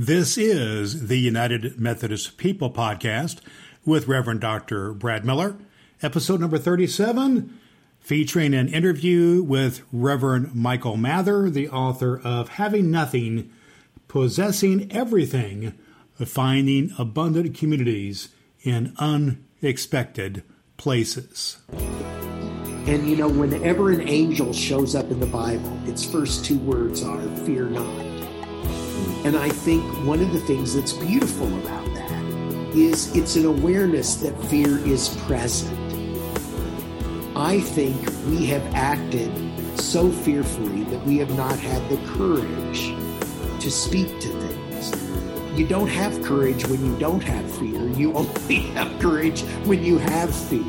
This is the United Methodist People Podcast with Reverend Dr. Brad Miller, episode number 37, featuring an interview with Reverend Michael Mather, the author of Having Nothing, Possessing Everything, Finding Abundant Communities in Unexpected Places. And you know, whenever an angel shows up in the Bible, its first two words are, Fear not. And I think one of the things that's beautiful about that is it's an awareness that fear is present. I think we have acted so fearfully that we have not had the courage to speak to things. You don't have courage when you don't have fear. You only have courage when you have fear.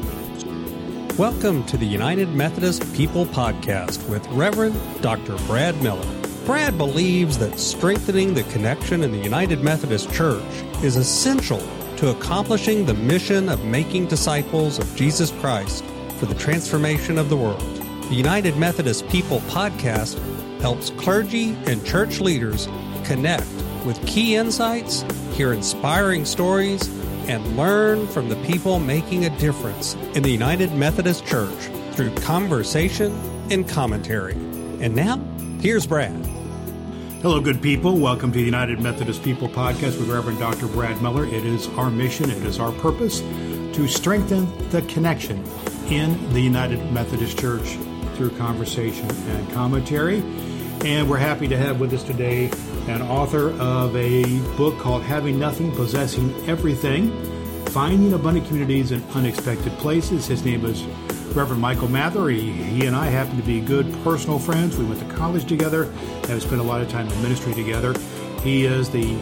Welcome to the United Methodist People Podcast with Reverend Dr. Brad Miller. Brad believes that strengthening the connection in the United Methodist Church is essential to accomplishing the mission of making disciples of Jesus Christ for the transformation of the world. The United Methodist People podcast helps clergy and church leaders connect with key insights, hear inspiring stories, and learn from the people making a difference in the United Methodist Church through conversation and commentary. And now, here's Brad. Hello, good people. Welcome to the United Methodist People Podcast with Reverend Dr. Brad Miller. It is our mission, it is our purpose to strengthen the connection in the United Methodist Church through conversation and commentary. And we're happy to have with us today an author of a book called Having Nothing, Possessing Everything Finding Abundant Communities in Unexpected Places. His name is Reverend Michael Mather. He, he, and I happen to be good personal friends. We went to college together, have spent a lot of time in ministry together. He is the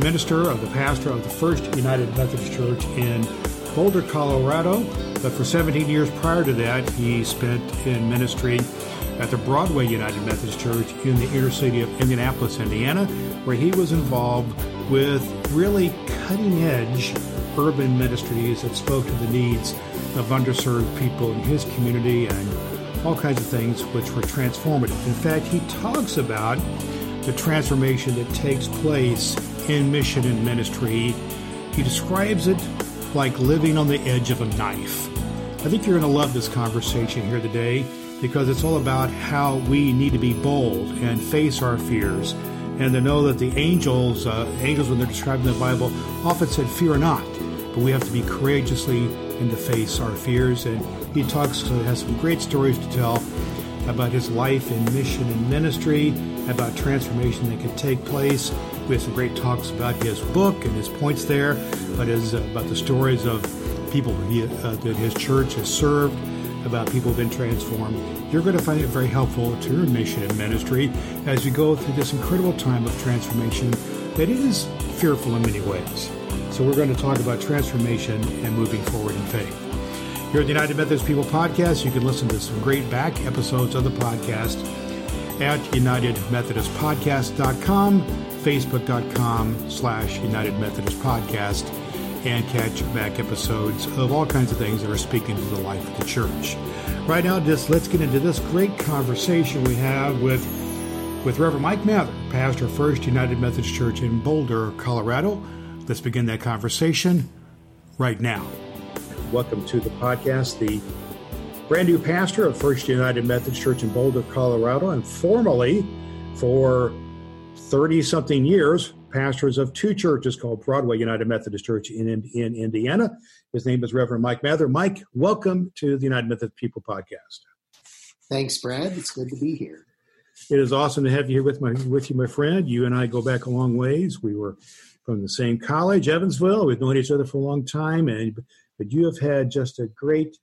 minister of the pastor of the First United Methodist Church in Boulder, Colorado. But for 17 years prior to that, he spent in ministry at the Broadway United Methodist Church in the inner city of Indianapolis, Indiana, where he was involved with really cutting edge urban ministries that spoke to the needs of underserved people in his community and all kinds of things which were transformative. In fact, he talks about the transformation that takes place in mission and ministry. He describes it like living on the edge of a knife. I think you're going to love this conversation here today because it's all about how we need to be bold and face our fears and to know that the angels, uh, angels when they're described in the Bible, often said, "Fear not," but we have to be courageously to face our fears. And he talks, has some great stories to tell about his life and mission and ministry, about transformation that can take place. We have some great talks about his book and his points there, but his, uh, about the stories of people he, uh, that his church has served, about people who've been transformed. You're going to find it very helpful to your mission and ministry as you go through this incredible time of transformation that is fearful in many ways. So we're going to talk about transformation and moving forward in faith. Here at the United Methodist People Podcast, you can listen to some great back episodes of the podcast at UnitedMethodistPodcast.com, Facebook.com slash United Methodist Podcast, and catch back episodes of all kinds of things that are speaking to the life of the church. Right now, just let's get into this great conversation we have with with Reverend Mike Mather, pastor of First United Methodist Church in Boulder, Colorado. Let's begin that conversation right now. Welcome to the podcast, the brand new pastor of First United Methodist Church in Boulder, Colorado, and formerly for 30 something years, pastors of two churches called Broadway United Methodist Church in, in, in Indiana. His name is Reverend Mike Mather. Mike, welcome to the United Methodist People podcast. Thanks, Brad. It's good to be here. It is awesome to have you here with my with you, my friend. You and I go back a long ways. We were from the same college, Evansville. We've known each other for a long time, and but you have had just a great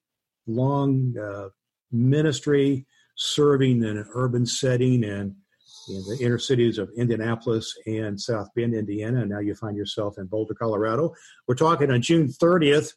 long uh, ministry serving in an urban setting and in the inner cities of Indianapolis and South Bend, Indiana, and now you find yourself in Boulder, Colorado. We're talking on June 30th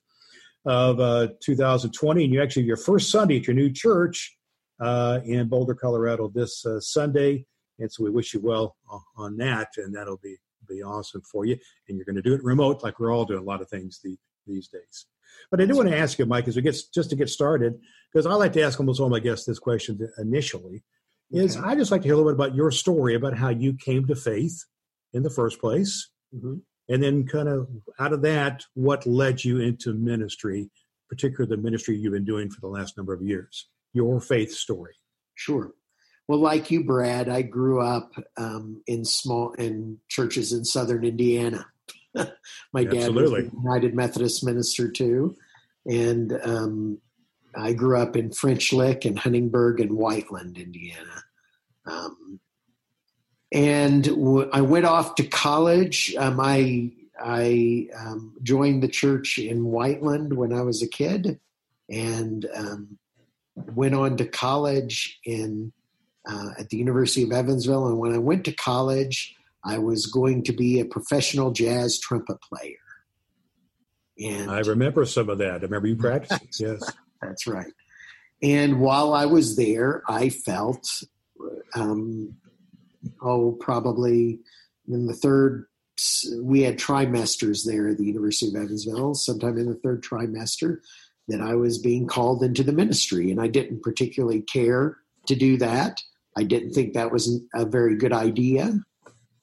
of uh, 2020, and you actually your first Sunday at your new church uh, in Boulder, Colorado this uh, Sunday. And so we wish you well on that, and that'll be be awesome for you. And you're going to do it remote, like we're all doing a lot of things the, these days. But I do want to ask you, Mike, as we get just to get started, because I like to ask almost all my guests this question initially. Is okay. I just like to hear a little bit about your story about how you came to faith in the first place, Mm-hmm. And then, kind of out of that, what led you into ministry, particularly the ministry you've been doing for the last number of years? Your faith story. Sure. Well, like you, Brad, I grew up um, in small in churches in southern Indiana. My dad Absolutely. was a United Methodist minister too, and um, I grew up in French Lick and Huntingburg and Whiteland, Indiana. Um, and w- I went off to college. Um, I I um, joined the church in Whiteland when I was a kid, and um, went on to college in uh, at the University of Evansville. And when I went to college, I was going to be a professional jazz trumpet player. And I remember some of that. I remember you practicing. yes, that's right. And while I was there, I felt, um, oh, probably in the third, we had trimesters there at the University of Evansville, sometime in the third trimester, that I was being called into the ministry. And I didn't particularly care to do that. I didn't think that was a very good idea.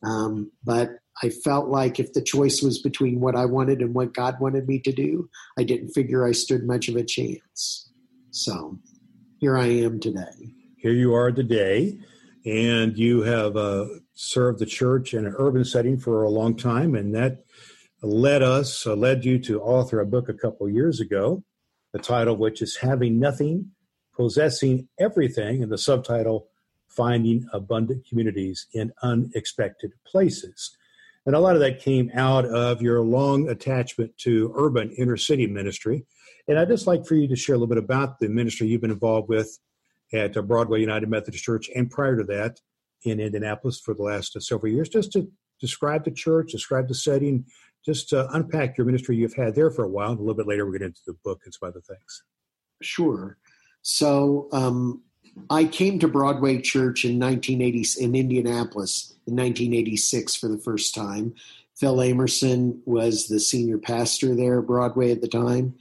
Um, but I felt like if the choice was between what I wanted and what God wanted me to do, I didn't figure I stood much of a chance. So here I am today. Here you are today, and you have uh, served the church in an urban setting for a long time, and that led us, uh, led you to author a book a couple years ago, the title which is Having Nothing, Possessing Everything, and the subtitle Finding Abundant Communities in Unexpected Places. And a lot of that came out of your long attachment to urban inner city ministry. And I'd just like for you to share a little bit about the ministry you've been involved with at Broadway United Methodist Church and prior to that in Indianapolis for the last several years, just to describe the church, describe the setting, just unpack your ministry you've had there for a while. And a little bit later, we'll get into the book and some other things. Sure. So um, I came to Broadway Church in 1980 in Indianapolis in 1986 for the first time. Phil Amerson was the senior pastor there at Broadway at the time,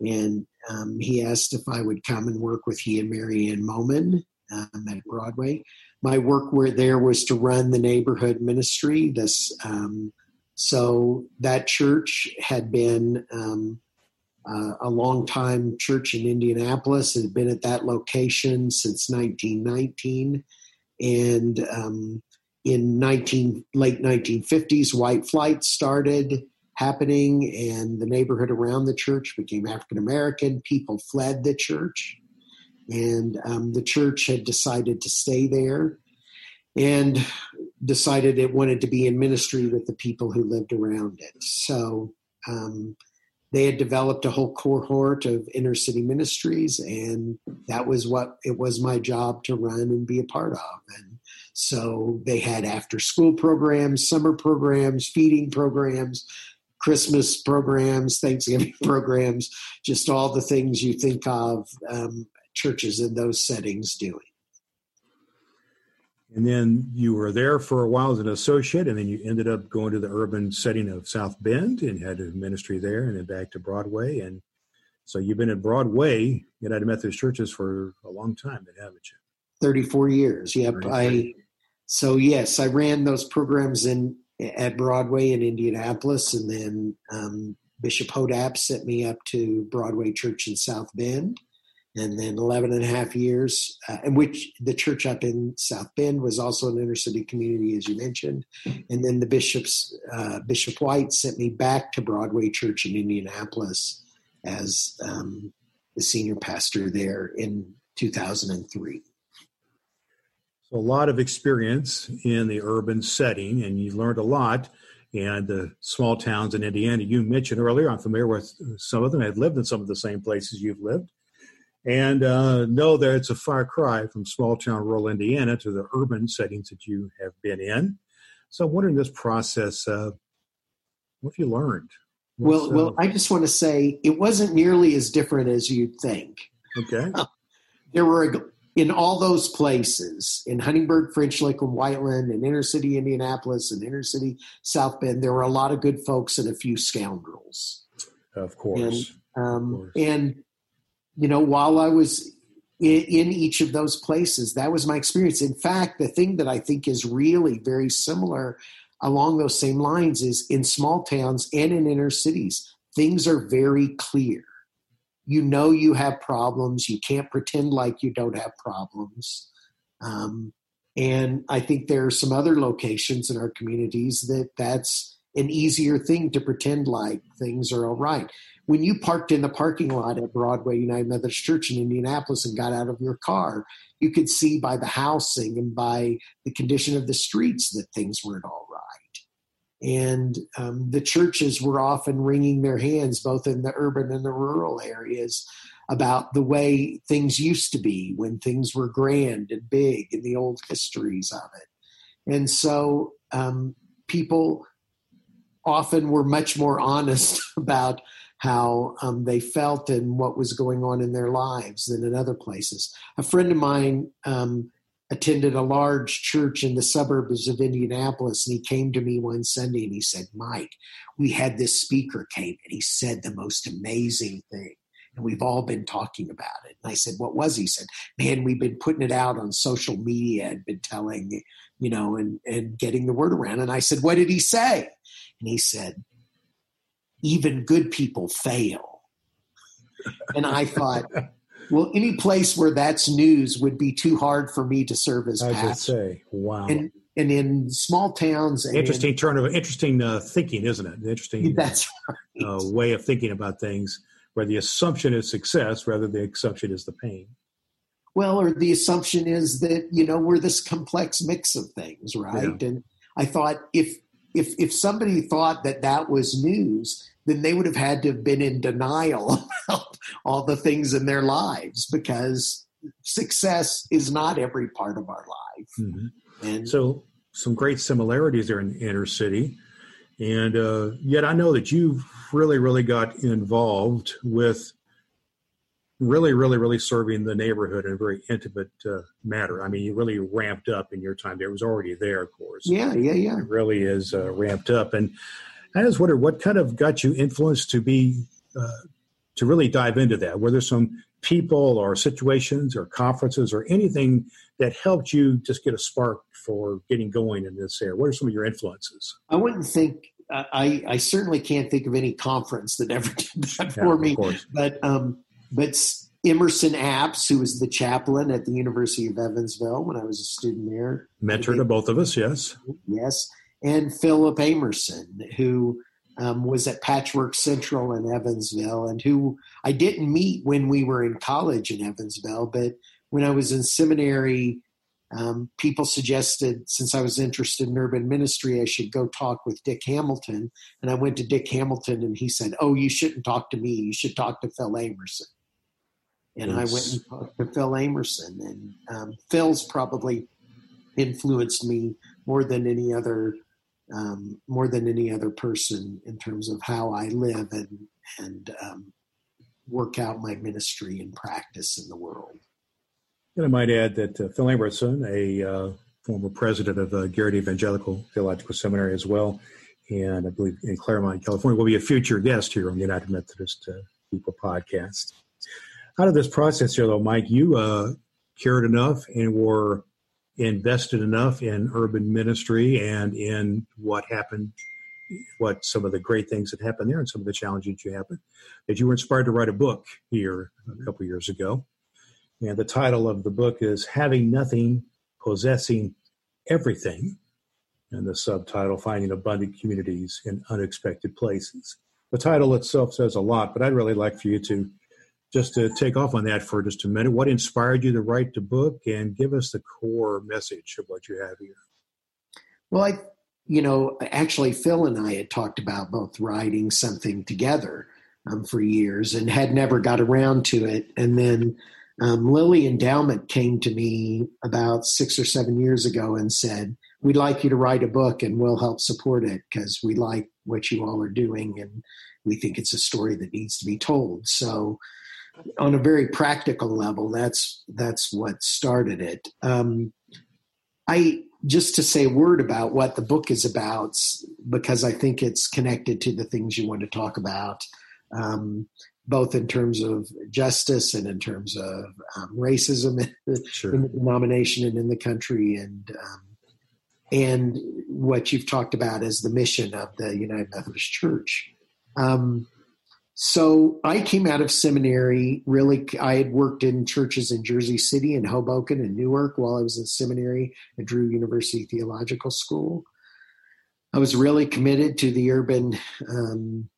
and um, he asked if I would come and work with he and Marianne Moman um, at Broadway. My work there was to run the neighborhood ministry. This um, so that church had been um, uh, a long time church in Indianapolis. It had been at that location since 1919. And um, in 19, late 1950s, white flight started happening, and the neighborhood around the church became African American. People fled the church, and um, the church had decided to stay there and decided it wanted to be in ministry with the people who lived around it. So, um, they had developed a whole cohort of inner city ministries and that was what it was my job to run and be a part of. And so they had after school programs summer programs feeding programs christmas programs thanksgiving programs just all the things you think of um, churches in those settings doing and then you were there for a while as an associate, and then you ended up going to the urban setting of South Bend and had a ministry there, and then back to Broadway. And so you've been at Broadway United Methodist Churches for a long time, haven't you? Thirty-four years. Yep. I. So yes, I ran those programs in at Broadway in Indianapolis, and then um, Bishop Hodapp sent me up to Broadway Church in South Bend and then 11 and a half years, uh, in which the church up in South Bend was also an inner city community, as you mentioned. And then the bishops, uh, Bishop White sent me back to Broadway Church in Indianapolis as um, the senior pastor there in 2003. So a lot of experience in the urban setting, and you learned a lot. And the small towns in Indiana you mentioned earlier, I'm familiar with some of them. I've lived in some of the same places you've lived and uh, know that it's a far cry from small town rural Indiana to the urban settings that you have been in. So, I'm wondering this process, uh, what have you learned? What's, well, well, uh, I just want to say it wasn't nearly as different as you'd think. Okay. there were in all those places in Huntingburg, French Lick, and Whiteland, and inner city Indianapolis, and inner city South Bend. There were a lot of good folks and a few scoundrels. Of course. And, um, of course. and you know, while I was in, in each of those places, that was my experience. In fact, the thing that I think is really very similar, along those same lines is in small towns and in inner cities, things are very clear. You know you have problems. You can't pretend like you don't have problems. Um, and I think there are some other locations in our communities that that's an easier thing to pretend like things are all right. When you parked in the parking lot at Broadway United Methodist Church in Indianapolis and got out of your car, you could see by the housing and by the condition of the streets that things weren't all right. And um, the churches were often wringing their hands, both in the urban and the rural areas, about the way things used to be when things were grand and big and the old histories of it. And so um, people often were much more honest about how um, they felt and what was going on in their lives than in other places. A friend of mine um, attended a large church in the suburbs of Indianapolis, and he came to me one Sunday and he said, Mike, we had this speaker came and he said the most amazing thing. And we've all been talking about it. And I said, What was he? he said, Man, we've been putting it out on social media and been telling, you know, and, and getting the word around. And I said, What did he say? And he said, Even good people fail. And I thought, well, any place where that's news would be too hard for me to serve as I pastor. say, wow. And, and in small towns, interesting in, turn of interesting uh, thinking, isn't it? Interesting That's right. uh, way of thinking about things, where the assumption is success rather the assumption is the pain. Well, or the assumption is that you know we're this complex mix of things, right? Yeah. And I thought if if if somebody thought that that was news, then they would have had to have been in denial about all the things in their lives because success is not every part of our life. Mhm. And So, some great similarities there in the inner city. And uh, yet, I know that you've really, really got involved with really, really, really serving the neighborhood in a very intimate uh, matter. I mean, you really ramped up in your time there. It was already there, of course. yeah, yeah, yeah. It really is uh, ramped up. And I just wonder what kind of got you influenced to be uh, to really dive into that. Were there some people or situations or conferences or anything that helped you just get a spark for getting going in this area? What are some of your influences? I wouldn't think. I, I certainly can't think of any conference that ever did that Yeah, for of me. course. But um, but Emerson Apps, who was the chaplain at the University of Evansville when I was a student there, Mentor to both of us, yes. yes, and Philip Amerson, who um, was at Patchwork Central in Evansville, and who I didn't meet when we were in college in Evansville, but when I was in seminary, um, people suggested, since I was interested in urban ministry, I should go talk with Dick Hamilton. And I went to Dick Hamilton, and he said, "Oh, you shouldn't talk to me. You should talk to Phil Amerson." And I went and talked to Phil Amerson, and um, Phil's probably influenced me more than any other um, more than any other person in terms of how I live and and um, work out my ministry and practice in the world. And I might add that uh, Phil Amerson, a uh, former president of uh, Garrett Evangelical Theological Seminary as well, and I believe in Claremont, California, will be a future guest here on the United Methodist uh, People podcast. Out of this process here, though, Mike, you uh, cared enough and were invested enough in urban ministry and in what happened, what some of the great things that happened there and some of the challenges you happened, that you were inspired to write a book here a couple years ago. And the title of the book is Having Nothing, Possessing Everything. And the subtitle, Finding Abundant Communities in Unexpected Places. The title itself says a lot, but I'd really like for you to just to take off on that for just a minute. What inspired you to write the book and give us the core message of what you have here? Well, I, you know, actually, Phil and I had talked about both writing something together um, for years and had never got around to it. And then um, Lilly Endowment came to me about six or seven years ago and said, We'd like you to write a book and we'll help support it because we like what you all are doing and we think it's a story that needs to be told. So, on a very practical level, that's that's what started it. Um, I just to say a word about what the book is about because I think it's connected to the things you want to talk about, um, both in terms of justice and in terms of um, racism in the, Sure. in the denomination and in the country. And um, and what you've talked about as the mission of the United Methodist Church. Um, so I came out of seminary. Really, I had worked in churches in Jersey City and Hoboken and Newark while I was in seminary at Drew University Theological School. I was really committed to the urban um,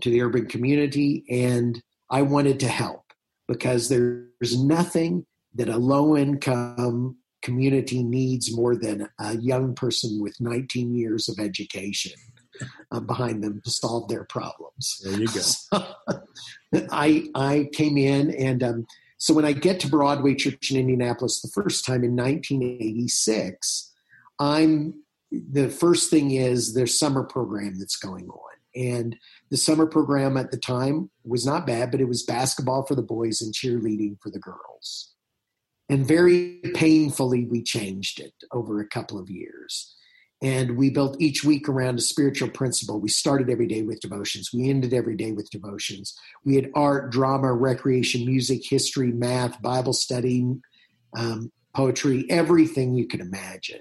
to the urban community, and I wanted to help because there's nothing that a low income community needs more than a young person with 19 years of education uh, behind them to solve their problems. There you go. So, I I came in and um, so when I get to Broadway Church in Indianapolis the first time in 1986, I'm the first thing is there's summer program that's going on and the summer program at the time was not bad but it was basketball for the boys and cheerleading for the girls and very painfully we changed it over a couple of years and we built each week around a spiritual principle. We started every day with devotions. We ended every day with devotions. We had art, drama, recreation, music, history, math, Bible study, um, poetry, everything you can imagine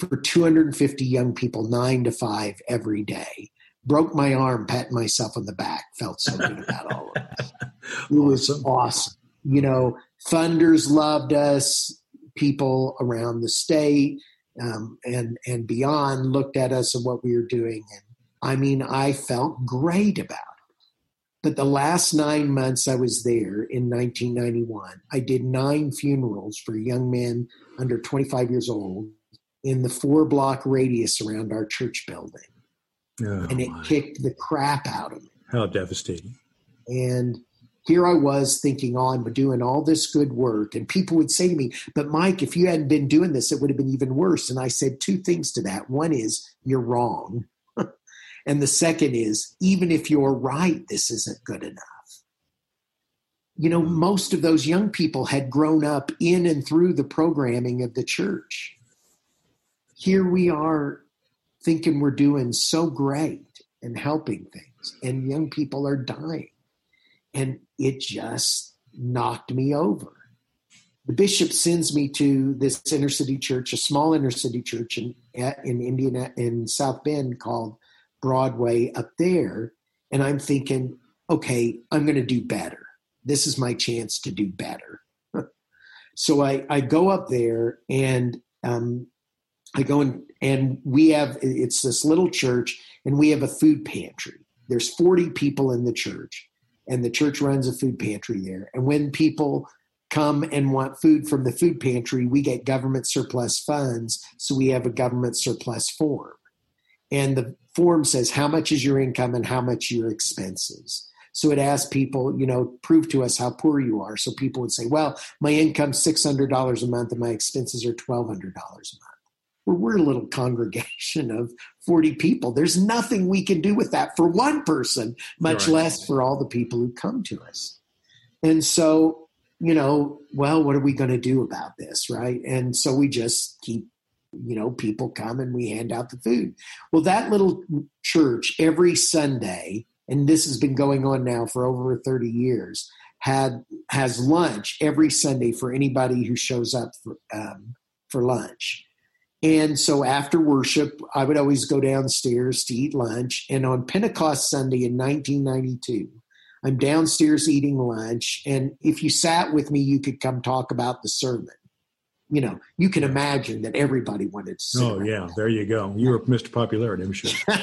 for 250 young people, nine to five every day. Broke my arm, patting myself on the back. Felt so good about all of it. It was awesome. You know, funders loved us. People around the state um, and and beyond looked at us and what we were doing, and I mean, I felt great about it. But the last nine months I was there in 1991, I did nine funerals for young men under 25 years old in the four block radius around our church building. Oh, and it my. kicked the crap out of me. How devastating. And here I was thinking, oh, I'm doing all this good work. And people would say to me, but Mike, if you hadn't been doing this, it would have been even worse. And I said two things to that. One is, you're wrong. and the second is, even if you're right, this isn't good enough. You know, mm. most of those young people had grown up in and through the programming of the church. Here we are thinking we're doing so great and helping things, and young people are dying and it just knocked me over. The bishop sends me to this inner city church, a small inner city church in in Indiana in South Bend called Broadway up there, and I'm thinking, okay, I'm going to do better. This is my chance to do better. so I I go up there and um, I go and and we have it's this little church and we have a food pantry. There's 40 people in the church and the church runs a food pantry there. And when people come and want food from the food pantry, we get government surplus funds, so we have a government surplus form. And the form says how much is your income and how much your expenses. So it asks people, you know, prove to us how poor you are. So people would say, well, my income's $600 a month and my expenses are $1,200 a month well, we're a little congregation of 40 people. There's nothing we can do with that for one person, much right. less for all the people who come to us. And so, you know, well, what are we going to do about this, right? And so we just keep, you know, people come and we hand out the food. Well, that little church every Sunday, and this has been going on now for over 30 years, had has lunch every Sunday for anybody who shows up for um, for lunch and so after worship, I would always go downstairs to eat lunch. And on Pentecost Sunday in 1992, I'm downstairs eating lunch. And if you sat with me, you could come talk about the sermon. You know, you can imagine that everybody wanted to sit. Oh, yeah. There you go. You were Mr. Popularity, I'm sure.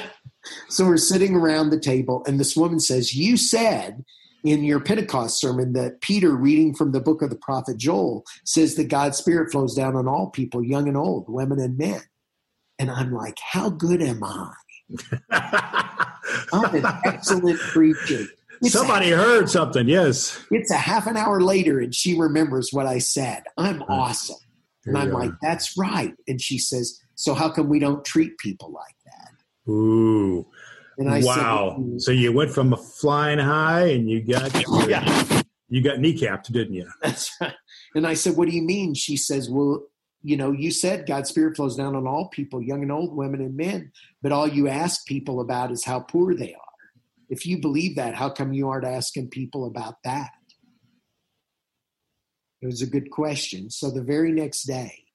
so we're sitting around the table, and this woman says, You said in your Pentecost sermon that Peter, reading from the book of the prophet Joel, says that God's Spirit flows down on all people, young and old, women and men. And I'm like, how good am I? I'm an excellent preacher. It's Somebody a, heard something, yes. It's a half an hour later and she remembers what I said. I'm awesome. and I'm like, that's right. And she says, so how come we don't treat people like that? Ooh. And I wow. Said, mm. so you went from a flying high and you got yeah. you got kneecapped, didn't you? That's right. And I said, What do you mean? She says, Well, you know, you said God's Spirit flows down on all people, young and old, women and men, but all you ask people about is how poor they are. If you believe that, how come you aren't asking people about that? It was a good question. So the very next day,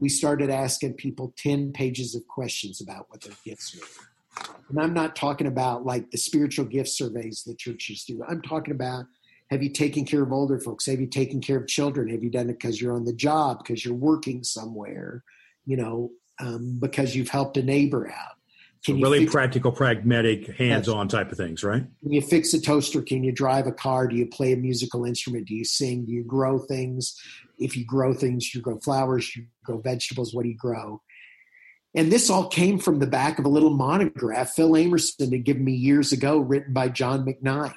we started asking people 10 pages of questions about what their gifts were. And I'm not talking about like the spiritual gift surveys that churches do. I'm talking about have you taken care of older folks? Have you taken care of children? Have you done it because you're on the job, because you're working somewhere, you know, um, because you've helped a neighbor out? Can so really fix, practical, pragmatic, hands-on type of things, right? Can you fix a toaster? Can you drive a car? Do you play a musical instrument? Do you sing? Do you grow things? If you grow things, you grow flowers, you grow vegetables. What do you grow? And this all came from the back of a little monograph Phil Amerson had given me years ago, written by John McKnight.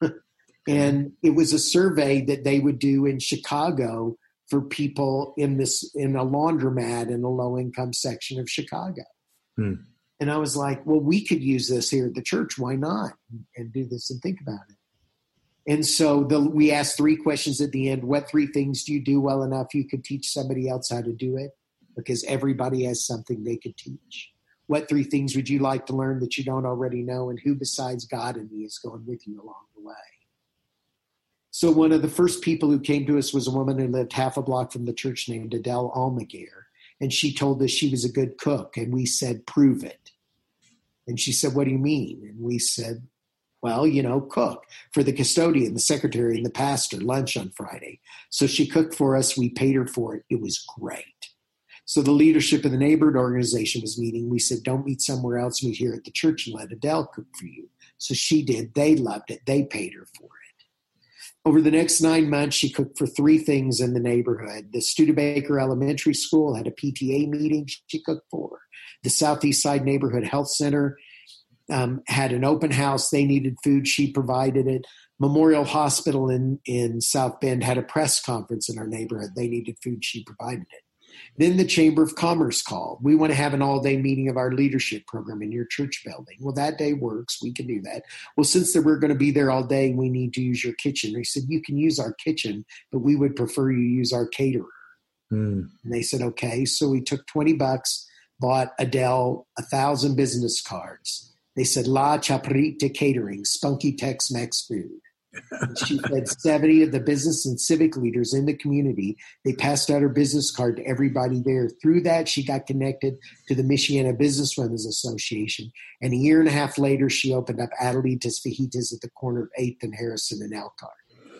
and it was a survey that they would do in Chicago for people in this in a laundromat in a low income section of Chicago. Hmm. And I was like, well, we could use this here at the church. Why not? And do this and think about it. And so the, we asked three questions at the end. What three things do you do well enough you could teach somebody else how to do it? Because everybody has something they could teach. What three things would you like to learn that you don't already know? And who besides God and me is going with you along the way? So one of the first people who came to us was a woman who lived half a block from the church named Adele Almaguer. And she told us she was a good cook. And we said, prove it. And she said, what do you mean? And we said, well, you know, cook for the custodian, the secretary, and the pastor lunch on Friday. So she cooked for us. We paid her for it. It was great. So the leadership of the neighborhood organization was meeting. We said, don't meet somewhere else, meet here at the church and let Adele cook for you. So she did. They loved it. They paid her for it. Over the next nine months, she cooked for three things in the neighborhood. The Studebaker Elementary School had a PTA meeting she cooked for. The Southeast Side Neighborhood Health Center um, had an open house. They needed food. She provided it. Memorial Hospital in, in South Bend had a press conference in our neighborhood. They needed food. She provided it. Then the Chamber of Commerce called. We want to have an all day meeting of our leadership program in your church building. Well, that day works. We can do that. Well, since we're going to be there all day, we need to use your kitchen. They said, You can use our kitchen, but we would prefer you use our caterer. Mm. And they said, Okay. So we took 20 bucks, bought Adele a thousand business cards they said La Chaparrita Catering, spunky Tex Mex food. She fed 70 of the business and civic leaders in the community. They passed out her business card to everybody there. Through that, she got connected to the Michiana Business Runners Association. And a year and a half later, she opened up Adelita's Fajitas at the corner of 8th and Harrison and Elkhart.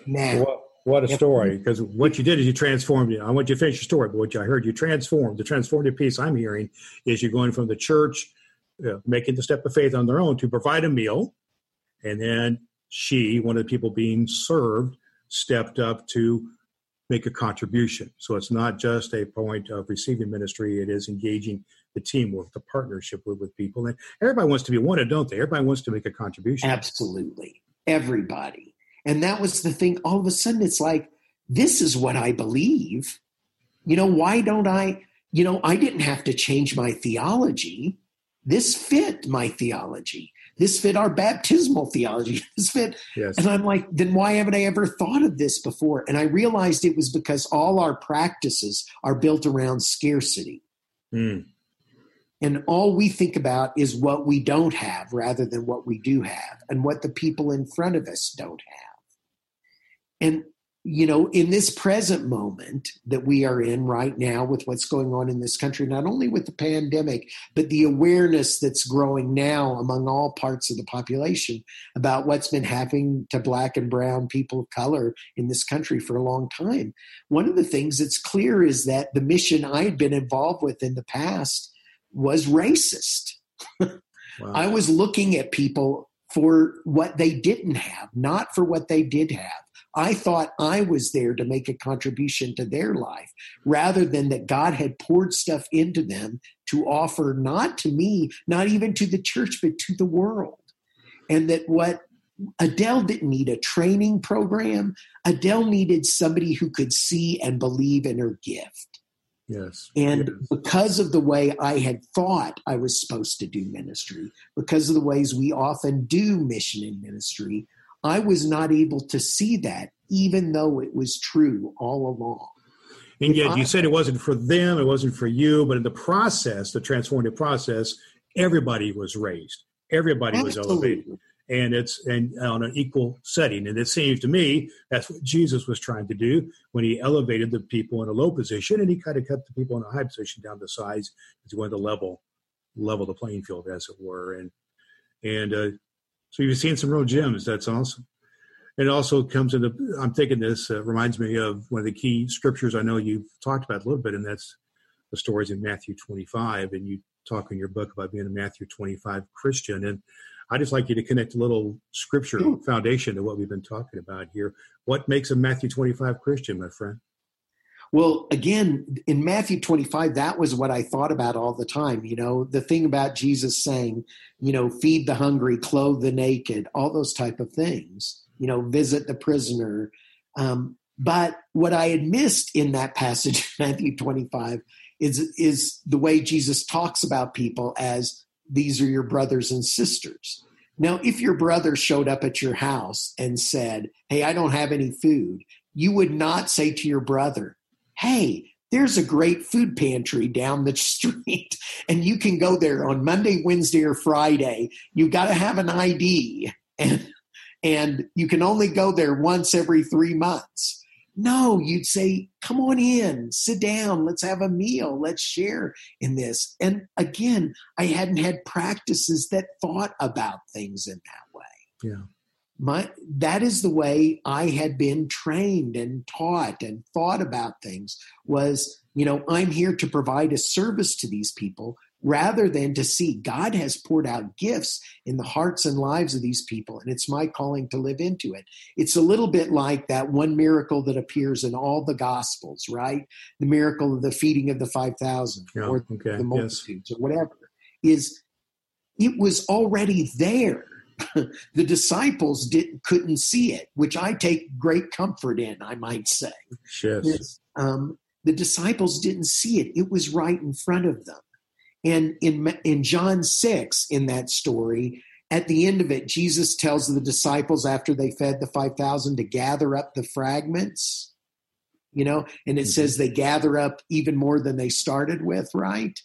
Now, what, what a story! Because what you did is you transformed. I want you to finish your story, but what I heard you transformed. The transformative piece I'm hearing is you're going from the church you know, making the step of faith on their own to provide a meal. And then she, one of the people being served, stepped up to make a contribution. So it's not just a point of receiving ministry, it is engaging the teamwork, the partnership with, with people. And everybody wants to be wanted, don't they? Everybody wants to make a contribution. Absolutely. Everybody. And that was the thing. All of a sudden, it's like, this is what I believe. You know, why don't I? You know, I didn't have to change my theology. This fit my theology. This fit our baptismal theology. This fit. Yes. And I'm like, then why haven't I ever thought of this before? And I realized it was because all our practices are built around scarcity. Mm. And all we think about is what we don't have rather than what we do have and what the people in front of us don't have. And you know, in this present moment that we are in right now with what's going on in this country, not only with the pandemic, but the awareness that's growing now among all parts of the population about what's been happening to black and brown people of color in this country for a long time. One of the things that's clear is that the mission I had been involved with in the past was racist. wow. I was looking at people for what they didn't have, not for what they did have. I thought I was there to make a contribution to their life rather than that God had poured stuff into them to offer not to me, not even to the church, but to the world. And that what Adele didn't need a training program, Adele needed somebody who could see and believe in her gift. Yes. And yes. because of the way I had thought I was supposed to do ministry, because of the ways we often do mission and ministry, I was not able to see that, even though it was true all along. And yet, you said it wasn't for them, it wasn't for you, but in the process, the transformative process, everybody was raised, everybody Absolutely. was elevated. and it's and on an equal setting. And it seems to me that's what Jesus was trying to do when he elevated the people in a low position, and he kind of cut the people in a high position down to size as he wanted to level level the playing field, as it were. And and uh, so you've seen some real gems. That's awesome. It also comes into. I'm thinking this uh, reminds me of one of the key scriptures I know you've talked about a little bit, and that's the stories in Matthew 25. And you talk in your book about being a Matthew 25 Christian. And I just like you to connect a little scripture foundation to what we've been talking about here. What makes a Matthew 25 Christian, my friend? Well, again, in Matthew 25, that was what I thought about all the time. You know, the thing about Jesus saying, you know, feed the hungry, clothe the naked, all those type of things, you know, visit the prisoner. Um, but what I had missed in that passage, Matthew 25, is, is the way Jesus talks about people as these are your brothers and sisters. Now, if your brother showed up at your house and said, Hey, I don't have any food, you would not say to your brother, Hey, there's a great food pantry down the street, and you can go there on Monday, Wednesday, or Friday. you've got to have an ID, and and you can only go there once every three months. No, you'd say, come on in, sit down, let's have a meal, let's share in this. And again, I hadn't had practices that thought about things in that way. Yeah. My that is the way I had been trained and taught and thought about things was, you know, I'm here to provide a service to these people rather than to see God has poured out gifts in the hearts and lives of these people, and it's my calling to live into it. It's a little bit like that one miracle that appears in all the Gospels, right? The miracle of the feeding of the 5,000 yeah, or okay, the multitudes yes. or whatever, is it was already there. the disciples didn't couldn't see it, which I take great comfort in, I might say. Yes. Um, the disciples didn't see it, it was right in front of them and in, in John 6, in that story, at the end of it, Jesus tells the disciples after they fed the 5,000 to gather up the fragments, you know, and it mm-hmm. says they gather up even more than they started with, right?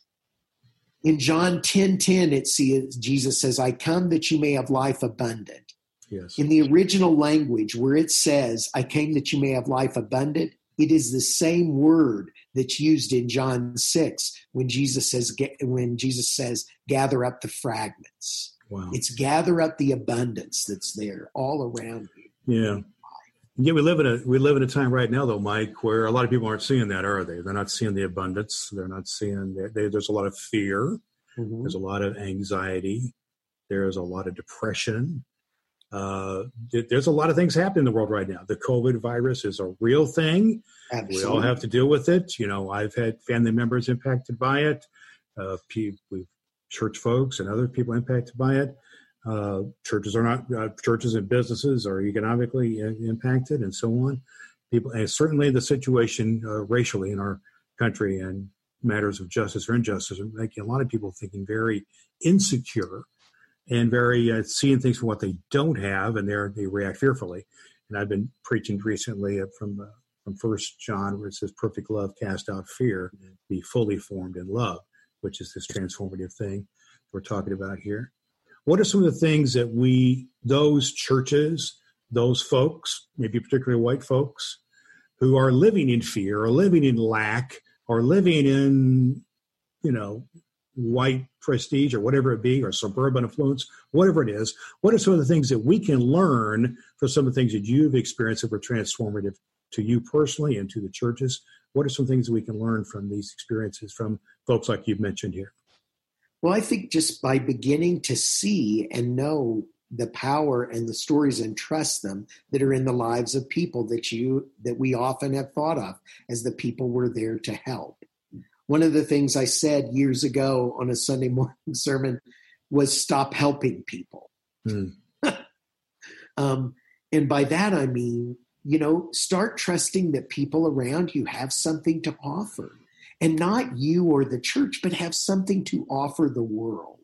In John 10 10, it says, Jesus says, I come that you may have life abundant. Yes. In the original language, where it says, I came that you may have life abundant, it is the same word that's used in John 6 when Jesus says when Jesus says gather up the fragments. Wow. It's gather up the abundance that's there all around you. Yeah. Yeah, we live in a we live in a time right now though, Mike, where a lot of people aren't seeing that, are they? They're not seeing the abundance. They're not seeing. They, there's a lot of fear. Mm-hmm. There's a lot of anxiety. There's a lot of depression. Uh, there's a lot of things happening in the world right now. The COVID virus is a real thing. Absolutely. We all have to deal with it. You know, I've had family members impacted by it, uh, church folks and other people impacted by it. Uh, churches are not uh, churches and businesses are economically impacted, and so on. People, and certainly the situation uh, racially in our country and matters of justice or injustice are making a lot of people thinking very insecure and very uh, seeing things for what they don't have, and they they react fearfully. And I've been preaching recently from uh, from First John, where it says, "Perfect love cast out fear, mm-hmm. be fully formed in love," which is this transformative thing we're talking about here. What are some of the things that we, those churches, those folks, maybe particularly white folks, who are living in fear or living in lack or living in, you know, white prestige or whatever it be, or suburban influence, whatever it is, what are some of the things that we can learn from some of the things that you've experienced that were transformative to you personally and to the churches? What are some things that we can learn from these experiences from folks like you've mentioned here? Well, I think just by beginning to see and know the power and the stories and trust them that are in the lives of people that you that we often have thought of as the people we're there to help one of the things I said years ago on a Sunday morning sermon was stop helping people. Mm. um, and by that, I mean, you know, start trusting that people around you have something to offer. And not you or the church, but have something to offer the world.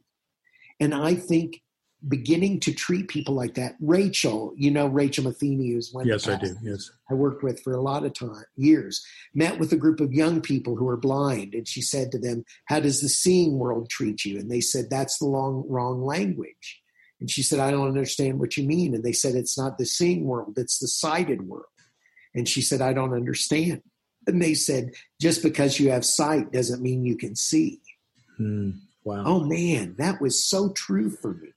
And I think beginning to treat people like that. Rachel, you know Rachel Matheny is one. Yes, I do. Yes, I worked with for a lot of time, years. Met with a group of young people who are blind, and she said to them, "How does the seeing world treat you?" And they said, "That's the long wrong language." And she said, I don't understand what you mean. And they said, It's not the seeing world, it's the sighted world. And she said, I don't understand. And they said, Just because you have sight doesn't mean you can see. Mm, wow. Oh man, that was so true for me.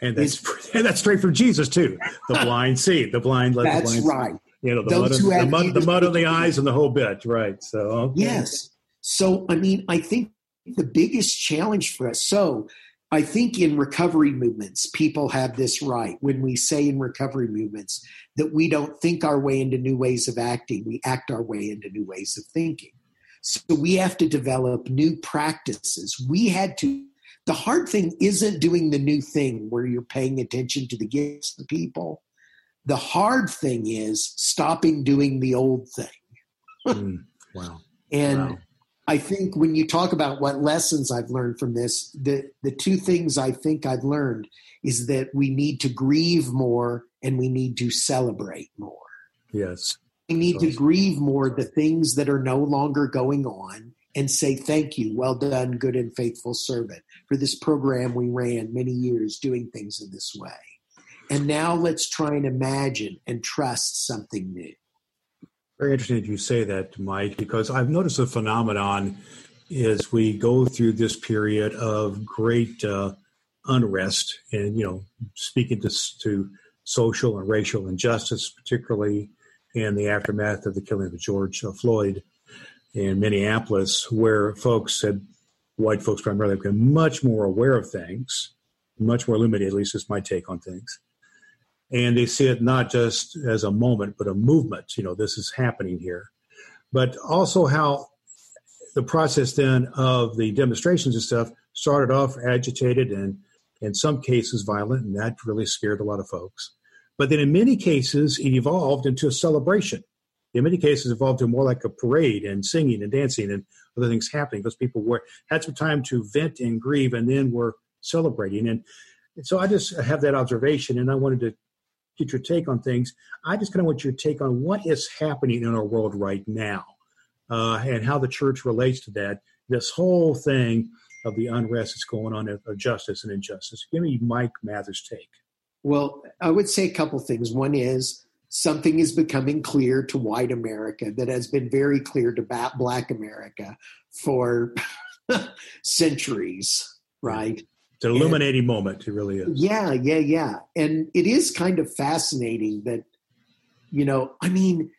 And that's and that's straight from Jesus too. The blind see, the blind let that's the blind right. See. You know, the Those mud, the mud, the mud on the eyes and the whole bit, right? So okay. yes. So I mean, I think the biggest challenge for us. So I think in recovery movements, people have this right when we say in recovery movements that we don't think our way into new ways of acting, we act our way into new ways of thinking. So we have to develop new practices. We had to, the hard thing isn't doing the new thing where you're paying attention to the gifts of the people. The hard thing is stopping doing the old thing. mm, wow. And wow. I think when you talk about what lessons I've learned from this, the, the two things I think I've learned is that we need to grieve more and we need to celebrate more. Yes. We need to grieve more the things that are no longer going on and say, Thank you, well done, good and faithful servant, for this program we ran many years doing things in this way. And now let's try and imagine and trust something new. Very interesting that you say that, Mike, because I've noticed a phenomenon as we go through this period of great uh, unrest and, you know, speaking to, to social and racial injustice, particularly in the aftermath of the killing of George uh, Floyd in Minneapolis, where folks had, white folks primarily, become much more aware of things, much more illuminated, at least is my take on things and they see it not just as a moment but a movement. You know this is happening here. But also how the process then of the demonstrations and stuff started off agitated and in some cases violent and that really scared a lot of folks. But then in many cases it evolved into a celebration. In many cases evolved to more like a parade and singing and dancing and other things happening. Because people were had some time to vent and grieve and then were celebrating. And so I just have that observation, and I wanted to get your take on things. I just kind of want your take on what is happening in our world right now uh, and how the church relates to that. This whole thing of the unrest that's going on of justice and injustice. Give me Mike Mather's take. Well, I would say a couple things. One is something is becoming clear to white America that has been very clear to black America for centuries, right? It's an illuminating and, moment. It really is. Yeah, yeah, yeah. And it is kind of fascinating that, you know, I mean,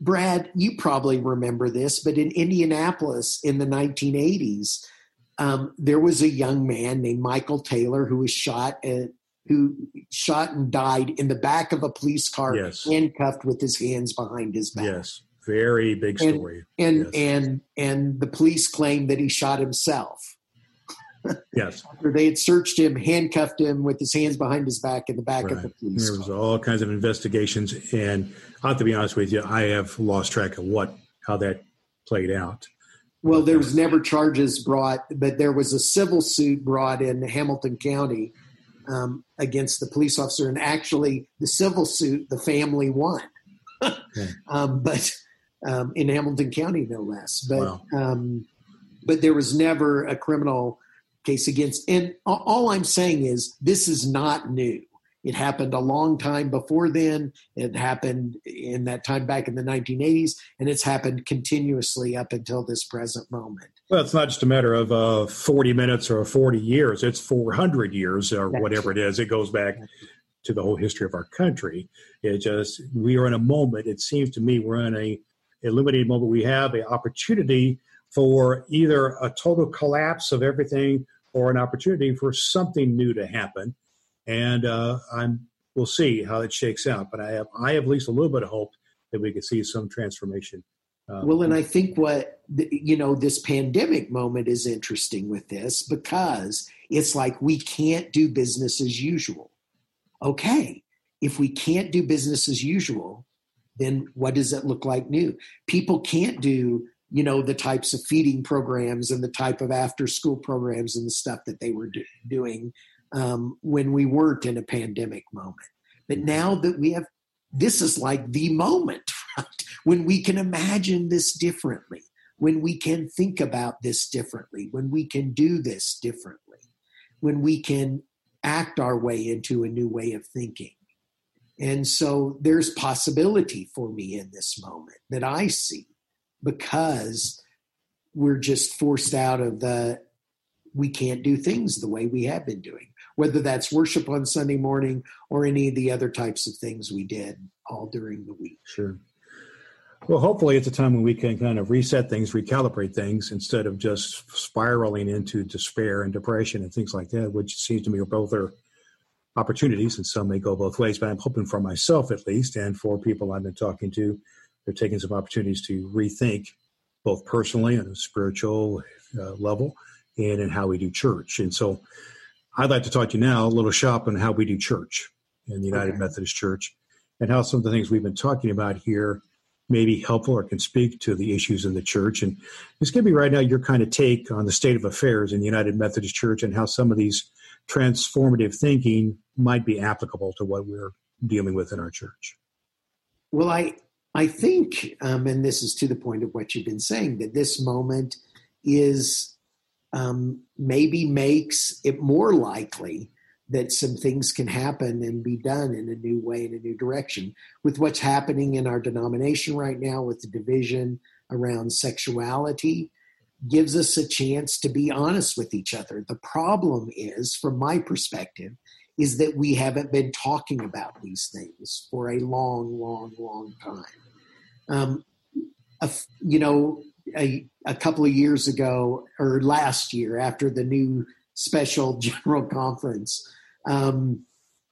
Brad, you probably remember this, but in Indianapolis in the 1980s, um, there was a young man named Michael Taylor who was shot at, who shot and died in the back of a police car, yes. handcuffed with his hands behind his back. Yes, very big story. And and, yes. and and the police claimed that he shot himself. Yes. After they had searched him, handcuffed him with his hands behind his back in the back right. of the police. There was all kinds of investigations, and I have to be honest with you, I have lost track of what how that played out. Well, there was never charges brought, but there was a civil suit brought in Hamilton County um, against the police officer, and actually, the civil suit the family won. okay. um, but um, in Hamilton County, no less. But wow. Um, but there was never a criminal case against. And all I'm saying is this is not new. It happened a long time before then. It happened in that time back in the 1980s, and it's happened continuously up until this present moment. Well, it's not just a matter of uh, 40 minutes or 40 years, it's 400 years or That's whatever it is. It goes back to the whole history of our country. It just, we are in a moment, it seems to me, we're in a illuminated moment. We have an opportunity for either a total collapse of everything or an opportunity for something new to happen. And uh, I'm we'll see how it shakes out. But I have I have at least a little bit of hope that we could see some transformation. Uh, well, and I think what you know this pandemic moment is interesting with this because it's like we can't do business as usual. Okay, if we can't do business as usual, then what does it look like new? People can't do you know the types of feeding programs and the type of after school programs and the stuff that they were do- doing um, when we weren't in a pandemic moment but now that we have this is like the moment right? when we can imagine this differently when we can think about this differently when we can do this differently when we can act our way into a new way of thinking. And so there's possibility for me in this moment that I see because we're just forced out of the we can't do things the way we have been doing whether that's worship on sunday morning or any of the other types of things we did all during the week. Sure. Well hopefully it's a time when we can kind of reset things recalibrate things instead of just spiraling into despair and depression and things like that which seems to me both are opportunities and some may go both ways but i'm hoping for myself at least and for people i've been talking to they're taking some opportunities to rethink both personally on a spiritual uh, level and in how we do church. And so I'd like to talk to you now a little shop on how we do church in the United okay. Methodist Church and how some of the things we've been talking about here may be helpful or can speak to the issues in the church. And just give me right now your kind of take on the state of affairs in the United Methodist Church and how some of these transformative thinking might be applicable to what we're dealing with in our church. Well, I I think, um, and this is to the point of what you've been saying, that this moment is um, maybe makes it more likely that some things can happen and be done in a new way, in a new direction. With what's happening in our denomination right now, with the division around sexuality, gives us a chance to be honest with each other. The problem is, from my perspective, is that we haven't been talking about these things for a long, long, long time. Um, a, you know, a, a couple of years ago or last year, after the new special general conference, um,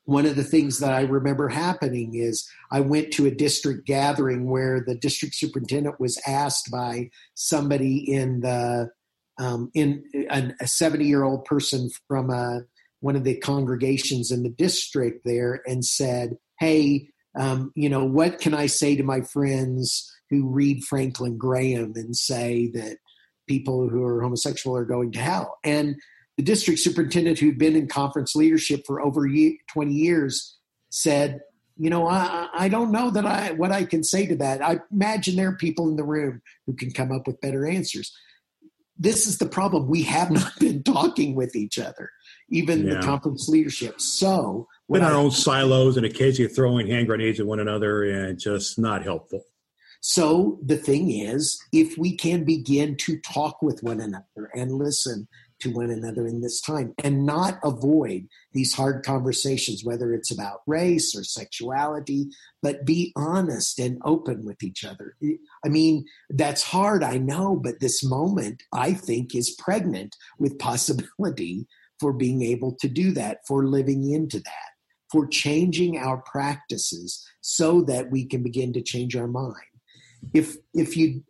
one of the things that I remember happening is I went to a district gathering where the district superintendent was asked by somebody in the um, in a 70 year old person from a one of the congregations in the district there and said, Hey, um, you know, what can I say to my friends who read Franklin Graham and say that people who are homosexual are going to hell? And the district superintendent who'd been in conference leadership for over 20 years said, you know, I, I don't know that I what I can say to that. I imagine there are people in the room who can come up with better answers. This is the problem. We have not been talking with each other even yeah. the conference leadership. So, in our I, own silos and occasionally throwing hand grenades at one another, and just not helpful. So, the thing is, if we can begin to talk with one another and listen to one another in this time and not avoid these hard conversations, whether it's about race or sexuality, but be honest and open with each other. I mean, that's hard, I know, but this moment, I think, is pregnant with possibility for being able to do that, for living into that, for changing our practices so that we can begin to change our mind. If if you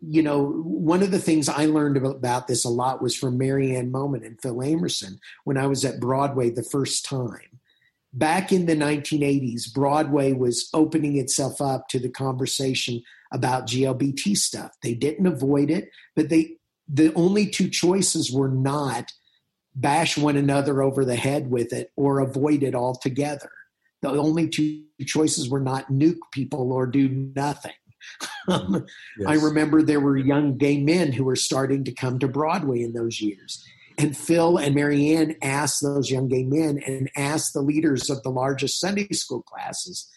you know, one of the things I learned about this a lot was from Marianne Moment and Phil Amerson when I was at Broadway the first time. Back in the 1980s, Broadway was opening itself up to the conversation about GLBT stuff. They didn't avoid it, but they the only two choices were not bash one another over the head with it or avoid it altogether. The only two choices were not nuke people or do nothing. Um, yes. I remember there were young gay men who were starting to come to Broadway in those years. And Phil and Marianne asked those young gay men and asked the leaders of the largest Sunday school classes,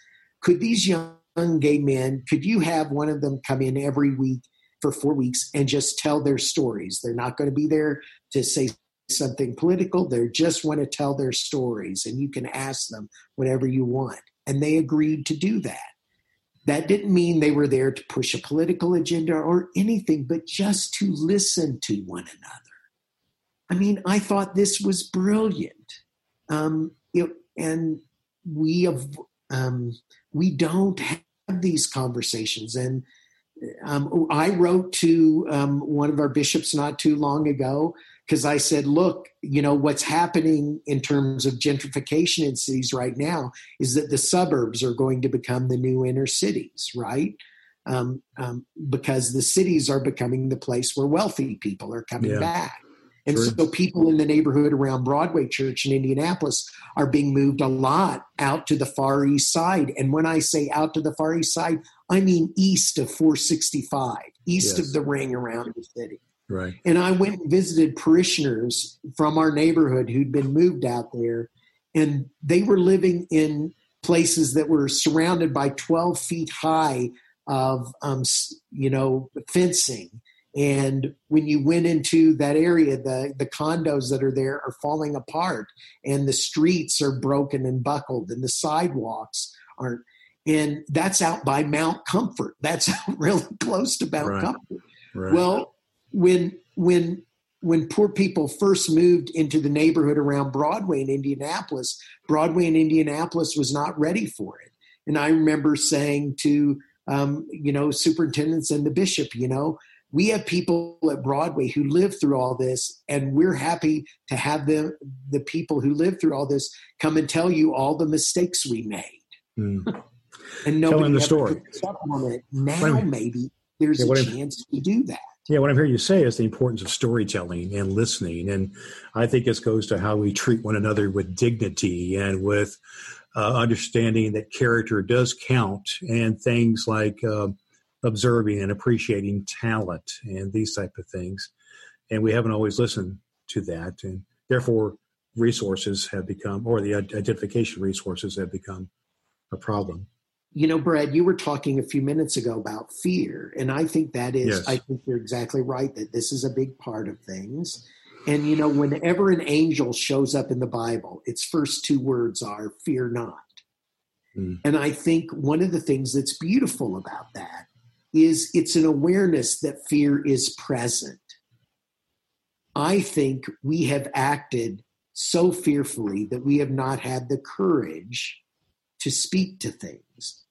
could these young gay men, could you have one of them come in every week for four weeks and just tell their stories? They're not going to be there to say something political. They just want to tell their stories, and you can ask them whatever you want. And they agreed to do that. That didn't mean they were there to push a political agenda or anything, but just to listen to one another. I mean, I thought this was brilliant. Um, and we have, um, we don't have these conversations. And um, I wrote to um, one of our bishops not too long ago because I said, look, you know, what's happening in terms of gentrification in cities right now is that the suburbs are going to become the new inner cities, right? Um, um, because the cities are becoming the place where wealthy people are coming yeah. back. And True. so people in the neighborhood around Broadway Church in Indianapolis are being moved a lot out to the far east side. And when I say out to the far east side, I mean east of 465, east yes. of the ring around the city. Right. And I went and visited parishioners from our neighborhood who'd been moved out there. and they were living in places that were surrounded by 12 feet high of um, you know fencing and when you went into that area the the condos that are there are falling apart and the streets are broken and buckled and the sidewalks aren't and that's out by mount comfort that's really close to mount right. comfort right. well when when when poor people first moved into the neighborhood around Broadway in Indianapolis, Broadway in Indianapolis was not ready for it. And I remember saying to, um, you know, superintendents and the bishop, you know, we have people at Broadway who live through all this, and we're happy to have them, the people who live through all this, come and tell you all the mistakes we made. Mm. and nobody Telling the story. Now, maybe there's yeah, a chance to do that. Yeah, what I'm hearing you say is the importance of storytelling and listening. And I think this goes to how we treat one another with dignity and with uh, understanding that character does count and things like uh, observing and appreciating talent and these type of things. And we haven't always listened to that. And therefore, resources have become, or the identification resources have become a problem you know, Brad, you were talking a few minutes ago about fear. And I think that is, yes. I think you're exactly right that this is a big part of things. And, you know, whenever an angel shows up in the Bible, its first two words are fear not. Mm. And I think one of the things that's beautiful about that is it's an awareness that fear is present. I think we have acted so fearfully that we have not had the courage to speak to things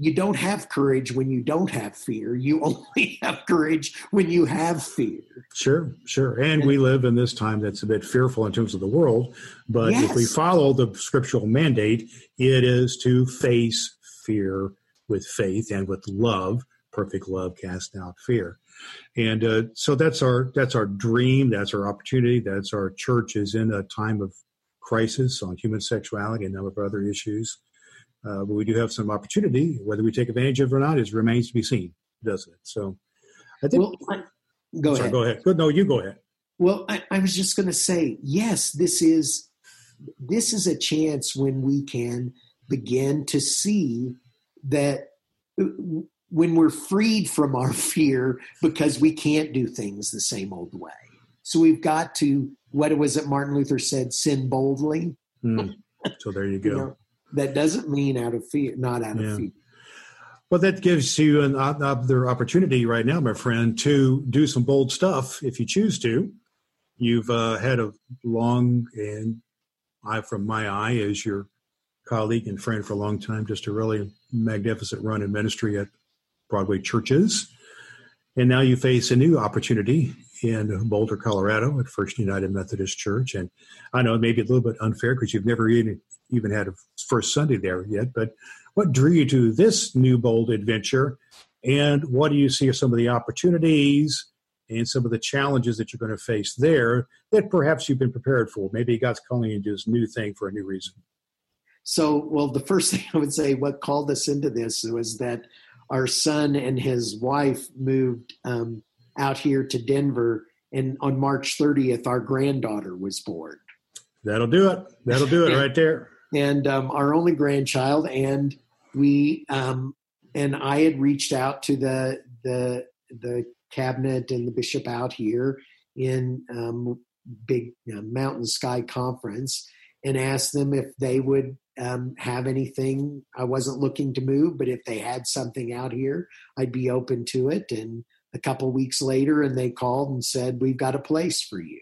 you don't have courage when you don't have fear. You only have courage when you have fear. Sure, sure. And we live in this time that's a bit fearful in terms of the world. But yes. if we follow the scriptural mandate, it is to face fear with faith and with love. Perfect love casts out fear. And uh, so that's our that's our dream. That's our opportunity. That's our church is in a time of crisis on human sexuality and a number of other issues but we do have some opportunity. Whether we take advantage of it or not is remains to be seen, doesn't it? So, I think. Well, I, go sorry, ahead. Go ahead. Good. No, you go ahead. Well, I, I was just going to say, yes, this is this is a chance when we can begin to see that uh, when we're freed from our fear because we can't do things the same old way. So we've got to what was it Martin Luther said, sin boldly. Mm. So there you go. you know, that doesn't mean out of fear, not out yeah. of fear. Well, that gives you another opportunity right now, my friend, to do some bold stuff if you choose to. You've uh, had a long and I, from my eye, as your colleague and friend for a long time, just a really magnificent run in ministry at Broadway churches. And now you face a new opportunity in Boulder, Colorado at First United Methodist Church. And I know it may be a little bit unfair because you've never even even had a first Sunday there yet, but what drew you to this new bold adventure? And what do you see as some of the opportunities and some of the challenges that you're going to face there that perhaps you've been prepared for? Maybe God's calling you to this new thing for a new reason. So, well, the first thing I would say, what called us into this was that our son and his wife moved um, out here to Denver, and on March 30th, our granddaughter was born. That'll do it. That'll do it right there and um, our only grandchild, and we um, and I had reached out to the the the cabinet and the bishop out here in um, big you know, Mountain Sky Conference and asked them if they would um, have anything. I wasn't looking to move, but if they had something out here, I'd be open to it. And a couple weeks later, and they called and said, "We've got a place for you."